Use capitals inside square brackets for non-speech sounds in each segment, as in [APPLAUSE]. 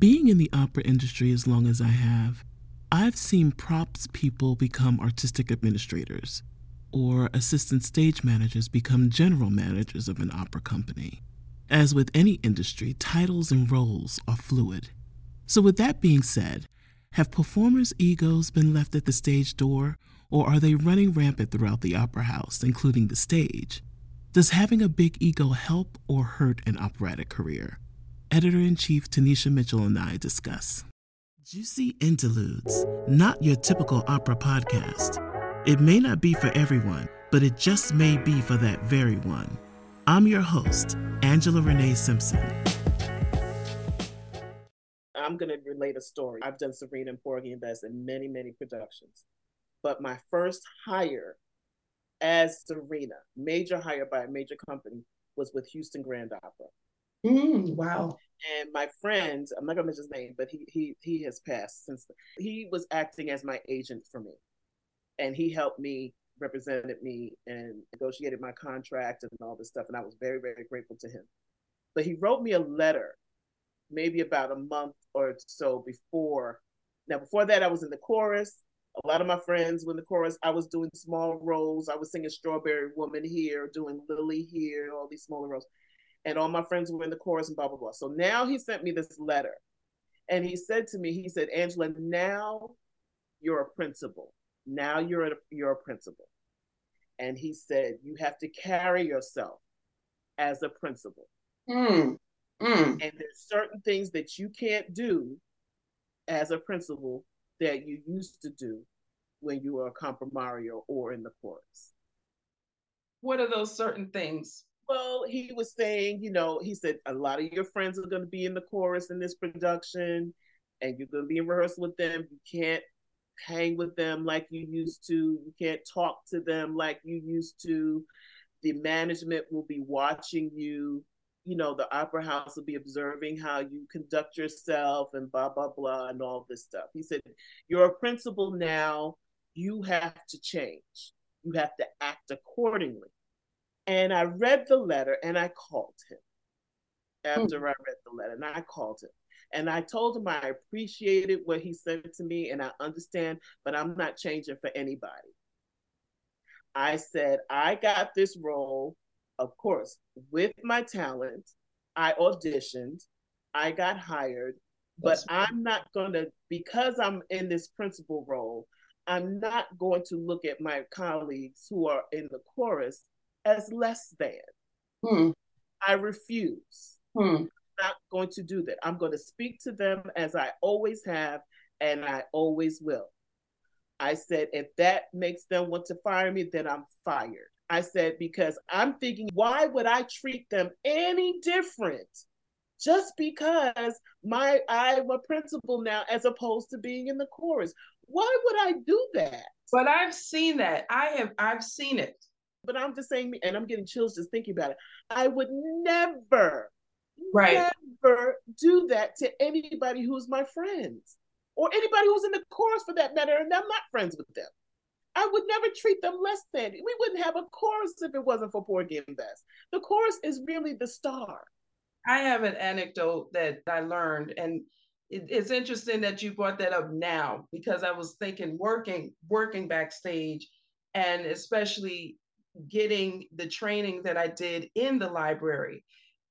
Being in the opera industry as long as I have, I've seen props people become artistic administrators, or assistant stage managers become general managers of an opera company. As with any industry, titles and roles are fluid. So, with that being said, have performers' egos been left at the stage door, or are they running rampant throughout the opera house, including the stage? Does having a big ego help or hurt an operatic career? Editor in Chief Tanisha Mitchell and I discuss. Juicy Interludes, not your typical opera podcast. It may not be for everyone, but it just may be for that very one. I'm your host, Angela Renee Simpson. I'm going to relate a story. I've done Serena and Porgy and Bess in many, many productions. But my first hire as Serena, major hire by a major company, was with Houston Grand Opera. Mm, wow. And my friend, I'm not gonna mention his name, but he he he has passed since he was acting as my agent for me. And he helped me, represented me and negotiated my contract and all this stuff. And I was very, very grateful to him. But he wrote me a letter maybe about a month or so before. Now, before that, I was in the chorus. A lot of my friends were in the chorus. I was doing small roles. I was singing Strawberry Woman here, doing Lily here, all these smaller roles. And all my friends were in the chorus and blah, blah, blah. So now he sent me this letter. And he said to me, he said, Angela, now you're a principal. Now you're a, you're a principal. And he said, you have to carry yourself as a principal. Mm. Mm. And there's certain things that you can't do as a principal that you used to do when you were a comprimario or in the chorus. What are those certain things? Well, he was saying, you know, he said a lot of your friends are going to be in the chorus in this production, and you're going to be in rehearsal with them. You can't hang with them like you used to. You can't talk to them like you used to. The management will be watching you you know, the opera house will be observing how you conduct yourself and blah, blah, blah, and all this stuff. He said, You're a principal now. You have to change. You have to act accordingly. And I read the letter and I called him after mm. I read the letter and I called him. And I told him I appreciated what he said to me and I understand, but I'm not changing for anybody. I said, I got this role of course, with my talent, I auditioned, I got hired, but I'm not going to, because I'm in this principal role, I'm not going to look at my colleagues who are in the chorus as less than. Hmm. I refuse. Hmm. I'm not going to do that. I'm going to speak to them as I always have, and I always will. I said, if that makes them want to fire me, then I'm fired. I said, because I'm thinking, why would I treat them any different just because my I'm a principal now as opposed to being in the chorus? Why would I do that? But I've seen that. I have I've seen it. But I'm just saying, and I'm getting chills just thinking about it. I would never, right. never do that to anybody who's my friends or anybody who's in the chorus for that matter, and I'm not friends with them. I would never treat them less than. We wouldn't have a chorus if it wasn't for Porgy and Bess. The chorus is really the star. I have an anecdote that I learned, and it's interesting that you brought that up now because I was thinking working working backstage, and especially getting the training that I did in the library.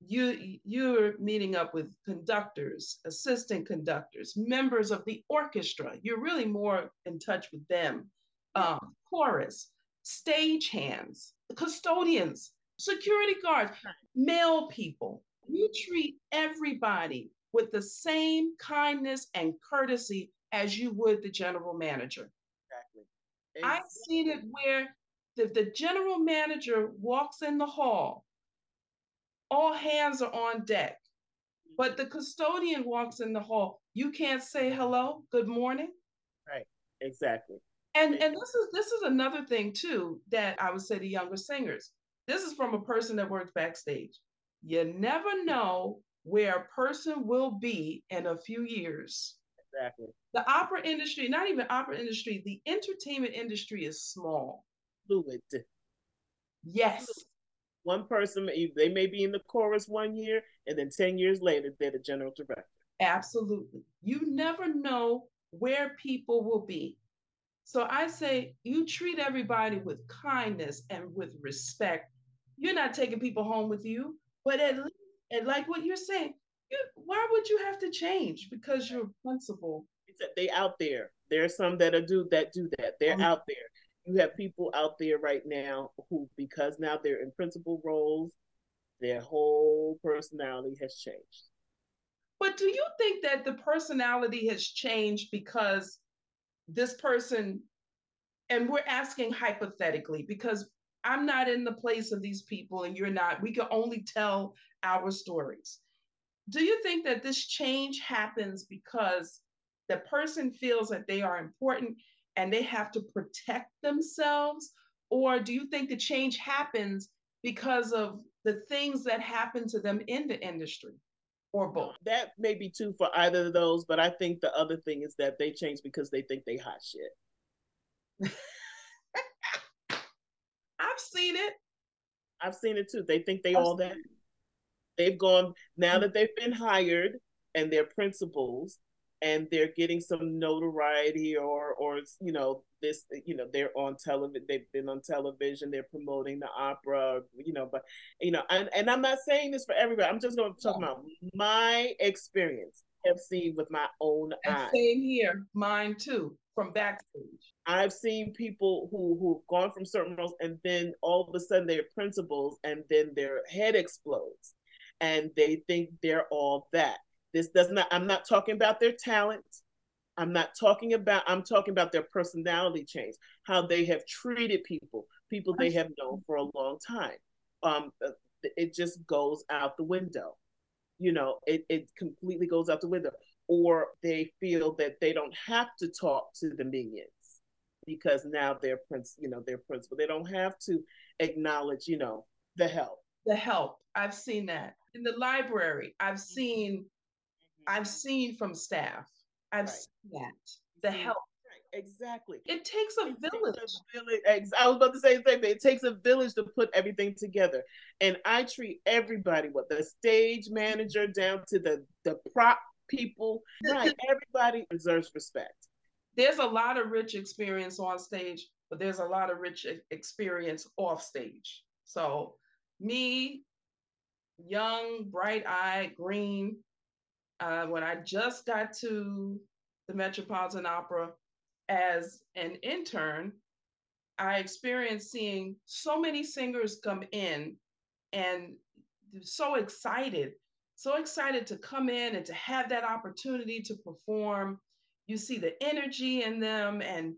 You you're meeting up with conductors, assistant conductors, members of the orchestra. You're really more in touch with them um, chorus, stage hands, custodians, security guards, mail people. You treat everybody with the same kindness and courtesy as you would the general manager. Exactly. exactly. I've seen it where the, the general manager walks in the hall, all hands are on deck, but the custodian walks in the hall. You can't say hello, good morning. Right, exactly. And and this is this is another thing too that I would say to younger singers. This is from a person that works backstage. You never know where a person will be in a few years. Exactly. The opera industry, not even opera industry, the entertainment industry is small. Fluid. Yes. One person, they may be in the chorus one year, and then 10 years later, they're the general director. Absolutely. You never know where people will be. So I say you treat everybody with kindness and with respect. You're not taking people home with you, but at least, and like what you're saying, you, why would you have to change? Because you're a principal. They out there. There are some that are do that do that. They're mm-hmm. out there. You have people out there right now who, because now they're in principal roles, their whole personality has changed. But do you think that the personality has changed because this person, and we're asking hypothetically, because I'm not in the place of these people and you're not, we can only tell our stories. Do you think that this change happens because the person feels that they are important and they have to protect themselves? Or do you think the change happens because of the things that happen to them in the industry? or both. That may be true for either of those, but I think the other thing is that they change because they think they hot shit. [LAUGHS] I've seen it. I've seen it too. They think they I've all that. They've gone now mm-hmm. that they've been hired and they're principals and they're getting some notoriety or or you know this you know they're on television they've been on television they're promoting the opera you know but you know and, and i'm not saying this for everybody i'm just going to talk about my experience i've seen with my own and eyes. same here mine too from backstage. I've seen people who who've gone from certain roles and then all of a sudden they're principals and then their head explodes and they think they're all that this does not, I'm not talking about their talent. I'm not talking about, I'm talking about their personality change, how they have treated people, people they have known for a long time. Um, uh, it just goes out the window. You know, it, it completely goes out the window. Or they feel that they don't have to talk to the minions because now they're prince, you know, they're principal. They don't have to acknowledge, you know, the help. The help. I've seen that. In the library, I've seen Mm-hmm. I've seen from staff. I've right. seen that. The help. Right. Exactly. It takes a it village. Takes a village. I was about to say the same thing. It takes a village to put everything together. And I treat everybody, what the stage manager down to the the prop people, right? Everybody deserves respect. There's a lot of rich experience on stage, but there's a lot of rich experience off stage. So me, young, bright-eyed, green, uh, when I just got to the Metropolitan Opera as an intern, I experienced seeing so many singers come in and so excited, so excited to come in and to have that opportunity to perform. You see the energy in them and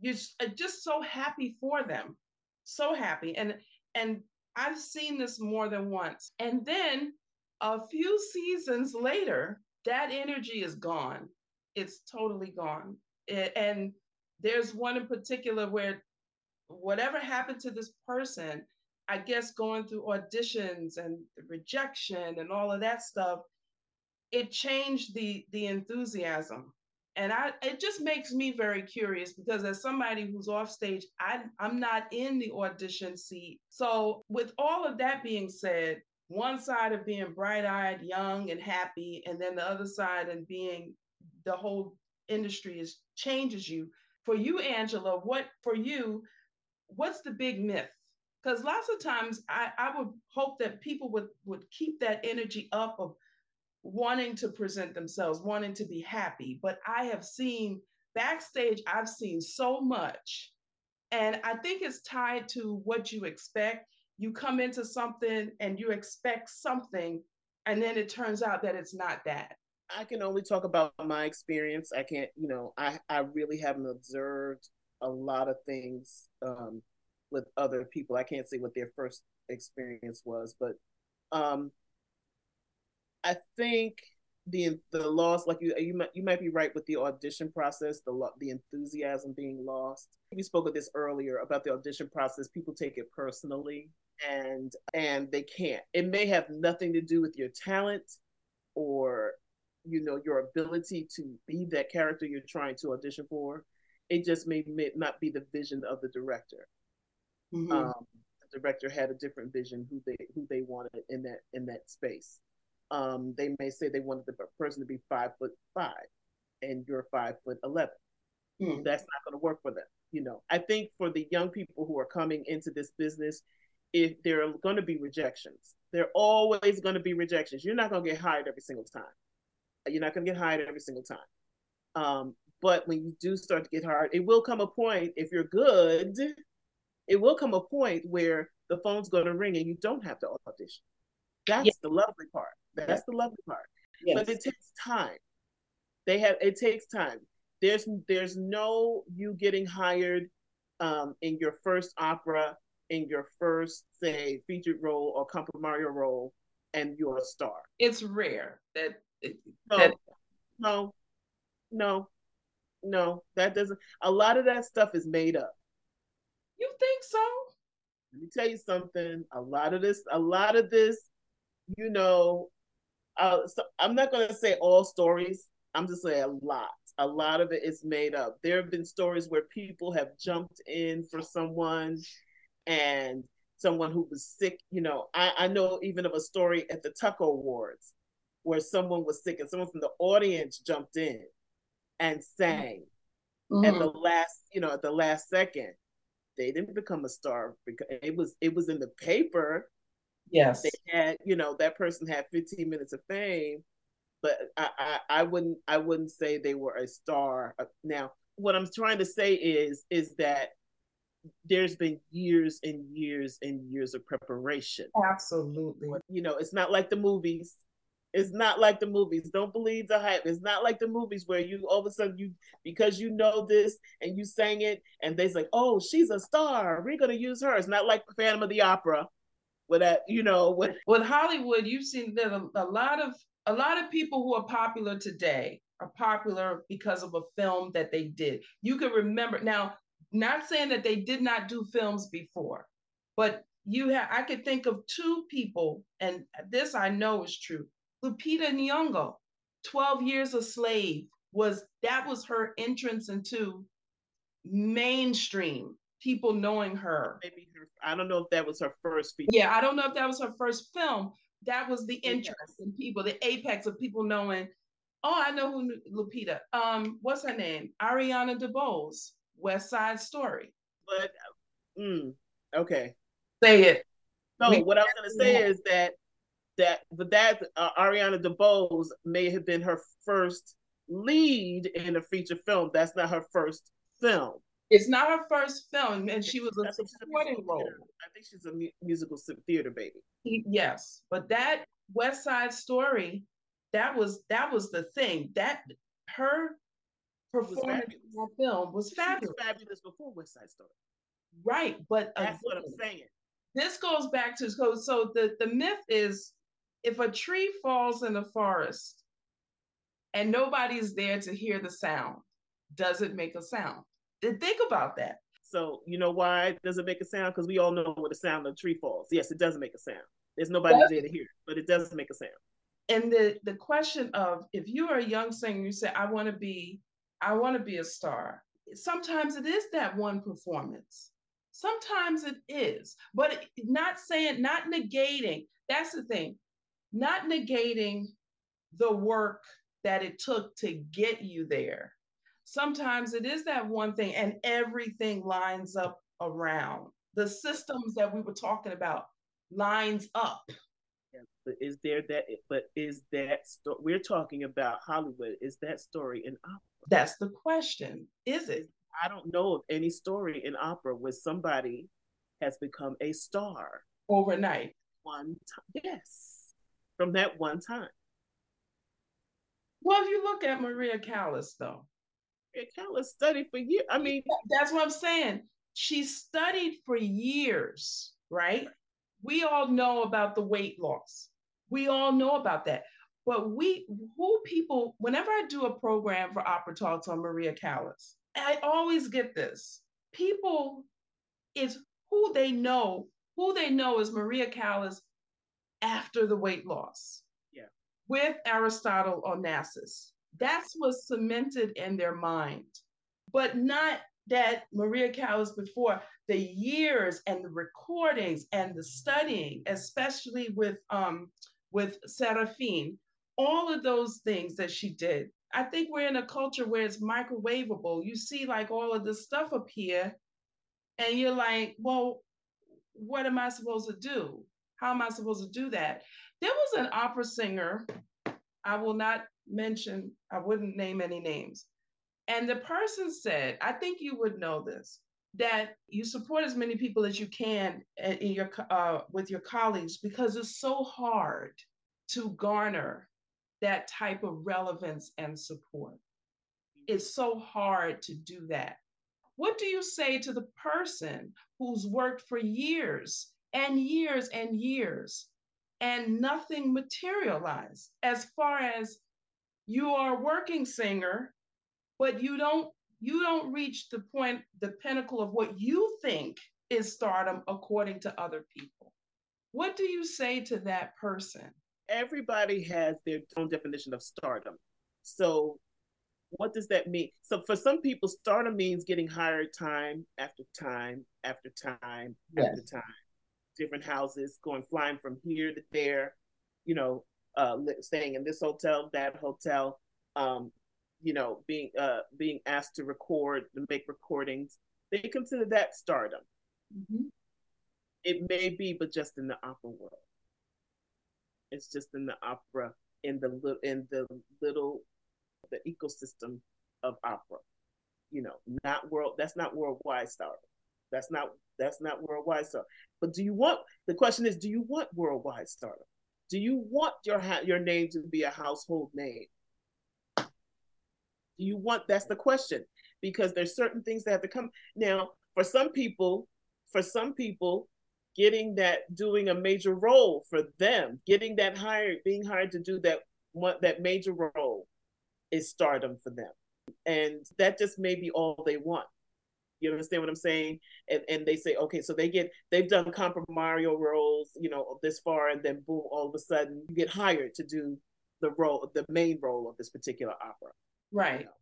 you're just so happy for them. So happy. And and I've seen this more than once. And then a few seasons later, that energy is gone. It's totally gone. It, and there's one in particular where whatever happened to this person, I guess going through auditions and rejection and all of that stuff, it changed the the enthusiasm. And I it just makes me very curious because as somebody who's off stage, I I'm not in the audition seat. So with all of that being said, one side of being bright-eyed, young, and happy, and then the other side and being the whole industry is changes you. For you, Angela, what for you, what's the big myth? Because lots of times I, I would hope that people would would keep that energy up of wanting to present themselves, wanting to be happy. But I have seen backstage, I've seen so much. And I think it's tied to what you expect you come into something and you expect something and then it turns out that it's not that. I can only talk about my experience. I can't you know i i really haven't observed a lot of things um, with other people. I can't say what their first experience was but um i think the the loss like you you might you might be right with the audition process the the enthusiasm being lost. We spoke of this earlier about the audition process. People take it personally and and they can't it may have nothing to do with your talent or you know your ability to be that character you're trying to audition for it just may, may not be the vision of the director mm-hmm. um, the director had a different vision who they who they wanted in that in that space um, they may say they wanted the person to be five foot five, and you're five foot eleven. Mm. That's not going to work for them. You know, I think for the young people who are coming into this business, if there are going to be rejections, there are always going to be rejections. You're not going to get hired every single time. You're not going to get hired every single time. Um, but when you do start to get hired, it will come a point if you're good. It will come a point where the phone's going to ring and you don't have to audition. That's yes. the lovely part. That's yes. the lovely part. Yes. But it takes time. They have it takes time. There's there's no you getting hired um, in your first opera, in your first say featured role or comprimario role, and you're a star. It's rare that. no, that... no, no, no. That doesn't. A lot of that stuff is made up. You think so? Let me tell you something. A lot of this, a lot of this, you know, uh, so I'm not going to say all stories. I'm just saying a lot. A lot of it is made up. There have been stories where people have jumped in for someone and someone who was sick. You know, I, I know even of a story at the Tucker Awards where someone was sick and someone from the audience jumped in and sang mm-hmm. at the last, you know, at the last second. They didn't become a star because it was it was in the paper. Yes. They had, you know, that person had 15 minutes of fame, but I, I, I wouldn't I wouldn't say they were a star. Now, what I'm trying to say is is that there's been years and years and years of preparation. Absolutely. You know, it's not like the movies. It's not like the movies. Don't believe the hype. It's not like the movies where you all of a sudden you because you know this and you sang it and they's like, oh, she's a star. We're gonna use her. It's not like Phantom of the Opera, with that you know with with Hollywood. You've seen that a, a lot of a lot of people who are popular today are popular because of a film that they did. You can remember now. Not saying that they did not do films before, but you have. I could think of two people, and this I know is true Lupita Nyong'o, 12 Years a Slave was that was her entrance into mainstream people knowing her. Maybe her, I don't know if that was her first feature. Yeah, I don't know if that was her first film. That was the interest in people, the apex of people knowing. Oh, I know who Lupita. Um, what's her name? Ariana DeBose, West Side Story. But, mm, okay. Say it. No, we, what I was gonna say is that that but that uh, Ariana DeBose may have been her first lead in a feature film. That's not her first film. It's not her first film, and she was a supporting role. I think she's a mu- musical theater baby. Yes, but that West Side Story, that was that was the thing. That her performance in that film was fabulous. Was fabulous before West Side Story. Right, but that's again, what I'm saying. This goes back to so so the the myth is if a tree falls in the forest and nobody's there to hear the sound, does it make a sound? Then think about that. So you know why it doesn't make a sound? Because we all know where the sound of a tree falls. Yes, it doesn't make a sound. There's nobody does there to hear, it, but it doesn't make a sound. And the the question of if you are a young singer, you say, I want to be, I want to be a star. Sometimes it is that one performance. Sometimes it is, but not saying, not negating. That's the thing not negating the work that it took to get you there. Sometimes it is that one thing, and everything lines up around the systems that we were talking about lines up. But is there that? But is that sto- we're talking about Hollywood? Is that story in opera? That's the question. Is it? I don't know of any story in opera where somebody has become a star overnight. One time, yes from that one time. Well, if you look at Maria Callas, though, Maria Callas studied for years. I mean, that's what I'm saying. She studied for years, right? We all know about the weight loss. We all know about that. But we, who people, whenever I do a program for Opera Talks on Maria Callas, I always get this. People is who they know, who they know is Maria Callas after the weight loss. Yeah. With Aristotle Onassis. That's what's cemented in their mind. But not that Maria Callas before the years and the recordings and the studying, especially with um, with Serafin, all of those things that she did. I think we're in a culture where it's microwavable. You see, like all of this stuff appear, and you're like, well, what am I supposed to do? How am I supposed to do that? There was an opera singer, I will not mention, I wouldn't name any names. And the person said, I think you would know this, that you support as many people as you can in your uh, with your colleagues because it's so hard to garner that type of relevance and support. It's so hard to do that. What do you say to the person who's worked for years and years and years and nothing materialized as far as you are a working singer, but you don't you don't reach the point, the pinnacle of what you think is stardom according to other people. What do you say to that person? Everybody has their own definition of stardom. So, what does that mean? So, for some people, stardom means getting hired time after time after time yes. after time, different houses, going flying from here to there, you know, uh, staying in this hotel, that hotel, um, you know, being uh, being asked to record and make recordings. They consider that stardom. Mm-hmm. It may be, but just in the opera world. It's just in the opera, in the little, in the little, the ecosystem of opera. You know, not world. That's not worldwide stardom. That's not that's not worldwide stardom. But do you want? The question is, do you want worldwide stardom? Do you want your ha- your name to be a household name? Do you want that's the question because there's certain things that have to come now for some people for some people getting that doing a major role for them getting that hired being hired to do that that major role is stardom for them and that just may be all they want you understand what I'm saying? And and they say, okay, so they get they've done comprimario roles, you know, this far, and then boom, all of a sudden you get hired to do the role, the main role of this particular opera. Right. You know,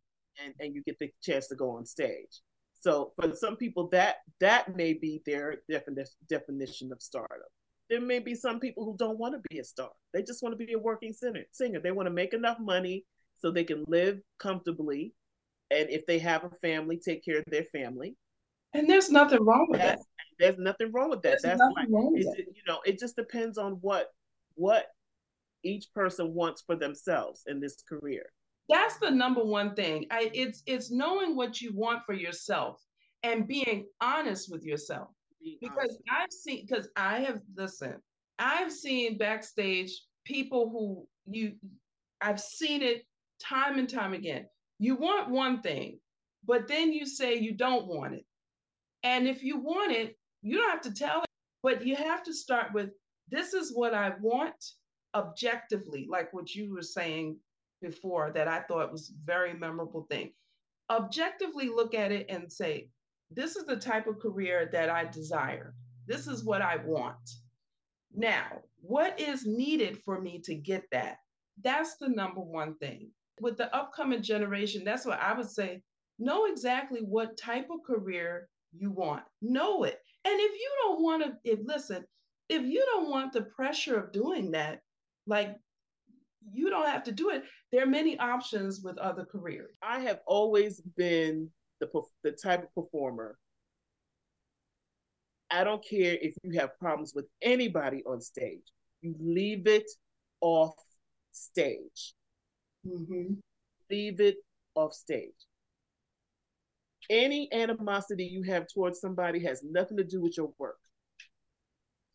and, and you get the chance to go on stage. So for some people that that may be their definition definition of stardom. There may be some people who don't want to be a star. They just want to be a working singer. Singer. They want to make enough money so they can live comfortably and if they have a family, take care of their family. And there's nothing wrong with That's, that. There's nothing wrong with that. There's That's nothing wrong with that. you know, it just depends on what what each person wants for themselves in this career. That's the number one thing. I, it's it's knowing what you want for yourself and being honest with yourself. Because I've seen because I have listen, I've seen backstage people who you I've seen it time and time again you want one thing, but then you say you don't want it. And if you want it, you don't have to tell it, but you have to start with this is what I want objectively, like what you were saying before, that I thought was very memorable thing. Objectively look at it and say, this is the type of career that I desire. This is what I want. Now, what is needed for me to get that? That's the number one thing with the upcoming generation, that's what I would say. Know exactly what type of career you want. Know it. And if you don't want to, if listen, if you don't want the pressure of doing that, like you don't have to do it. There are many options with other careers. I have always been the the type of performer. I don't care if you have problems with anybody on stage. You leave it off stage. Mm-hmm. Leave it off stage. Any animosity you have towards somebody has nothing to do with your work.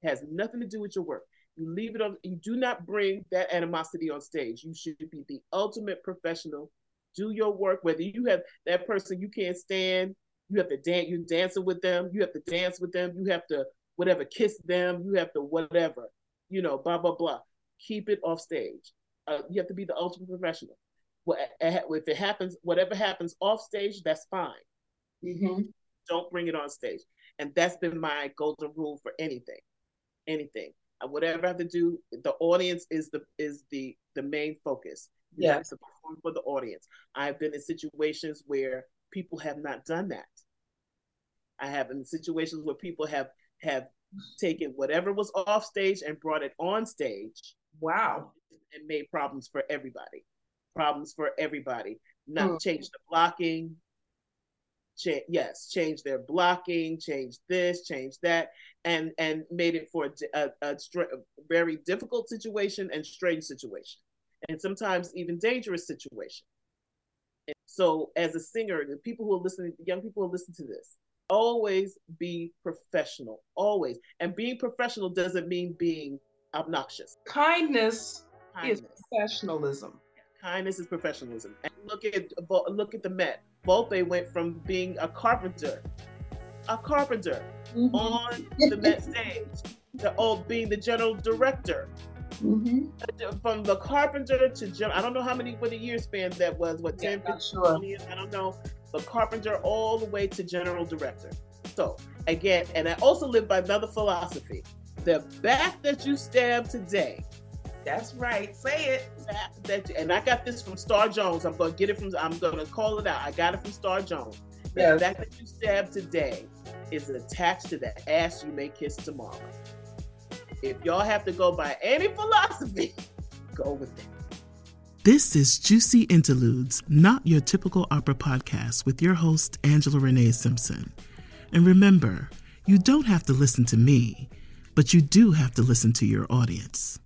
Has nothing to do with your work. You leave it on. You do not bring that animosity on stage. You should be the ultimate professional. Do your work. Whether you have that person you can't stand, you have to dance. You're dancing with them. You have to dance with them. You have to whatever kiss them. You have to whatever. You know, blah blah blah. Keep it off stage uh, you have to be the ultimate professional. If it happens, whatever happens off stage, that's fine. Mm-hmm. Don't bring it on stage. And that's been my golden rule for anything, anything. Whatever I have to do, the audience is the is the the main focus. You yeah. have to perform for the audience. I've been in situations where people have not done that. I have in situations where people have have taken whatever was off stage and brought it on stage Wow. And made problems for everybody. Problems for everybody. Not mm. change the blocking. Cha- yes, change their blocking, change this, change that, and and made it for a, a, a, very difficult situation and strange situation, and sometimes even dangerous situation. And so, as a singer, the people who are listening, the young people who listen to this, always be professional, always. And being professional doesn't mean being obnoxious. Kindness, Kindness. is professionalism. Kindness is professionalism. Look at look at the Met. Volpe went from being a carpenter, a carpenter mm-hmm. on the Met stage to oh, being the general director. Mm-hmm. From the carpenter to general, I don't know how many what a year span that was. What 10, yeah, 15, sure. 20 years? I don't know. But carpenter all the way to general director. So again, and I also live by another philosophy: the back that you stab today that's right. Say it. That, that, and I got this from Star Jones. I'm gonna get it from. I'm gonna call it out. I got it from Star Jones. Yes. The fact that you stabbed today is attached to the ass you may kiss tomorrow. If y'all have to go by any philosophy, [LAUGHS] go with it. This is Juicy Interludes, not your typical opera podcast, with your host, Angela Renee Simpson. And remember, you don't have to listen to me, but you do have to listen to your audience.